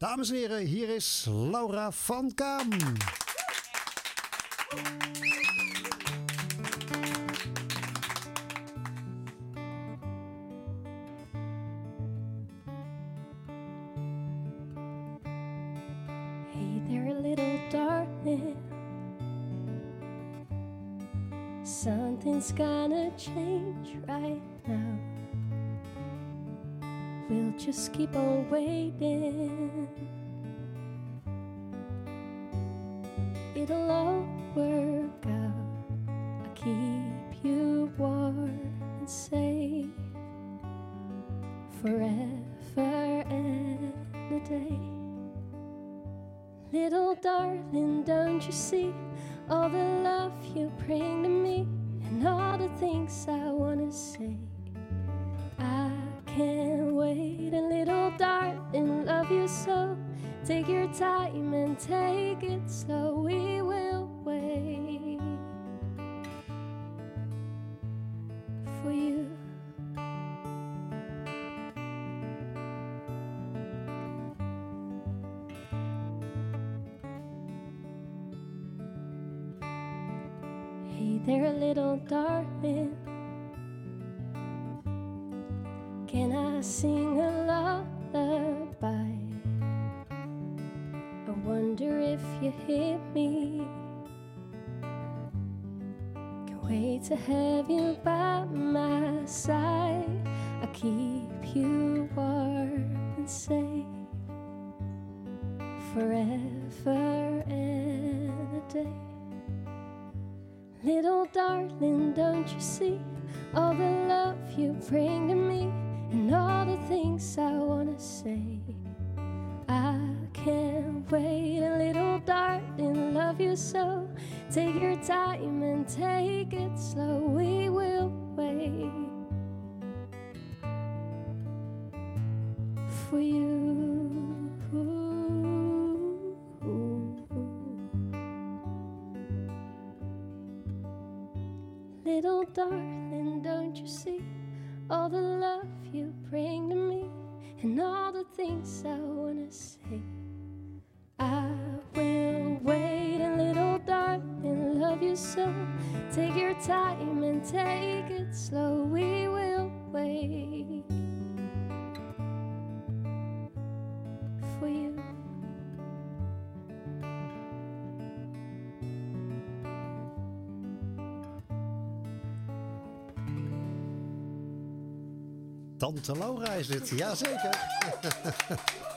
Dames en heren, hier is Laura van Kaam. Hey there, little darling. Something's gonna change right now. We'll just keep on waiting. It'll all work out. I'll keep you warm and safe forever and a day. Little darling, don't you see all the love you bring Take your time and take it slow. We will wait for you. Hey there, little darling. Can I sing a lullaby? Wonder if you hit me. Can't wait to have you by my side. I keep you warm and safe forever and a day. Little darling, don't you see all the love you bring to me and all the things I wanna say? Wait, a little darling, love you so. Take your time and take it slow. We will wait for you. Little darling, don't you see all the love you bring to me and all the things I wanna say? Take it slow. We will wait for you. Tante Laura is dit, jazeker.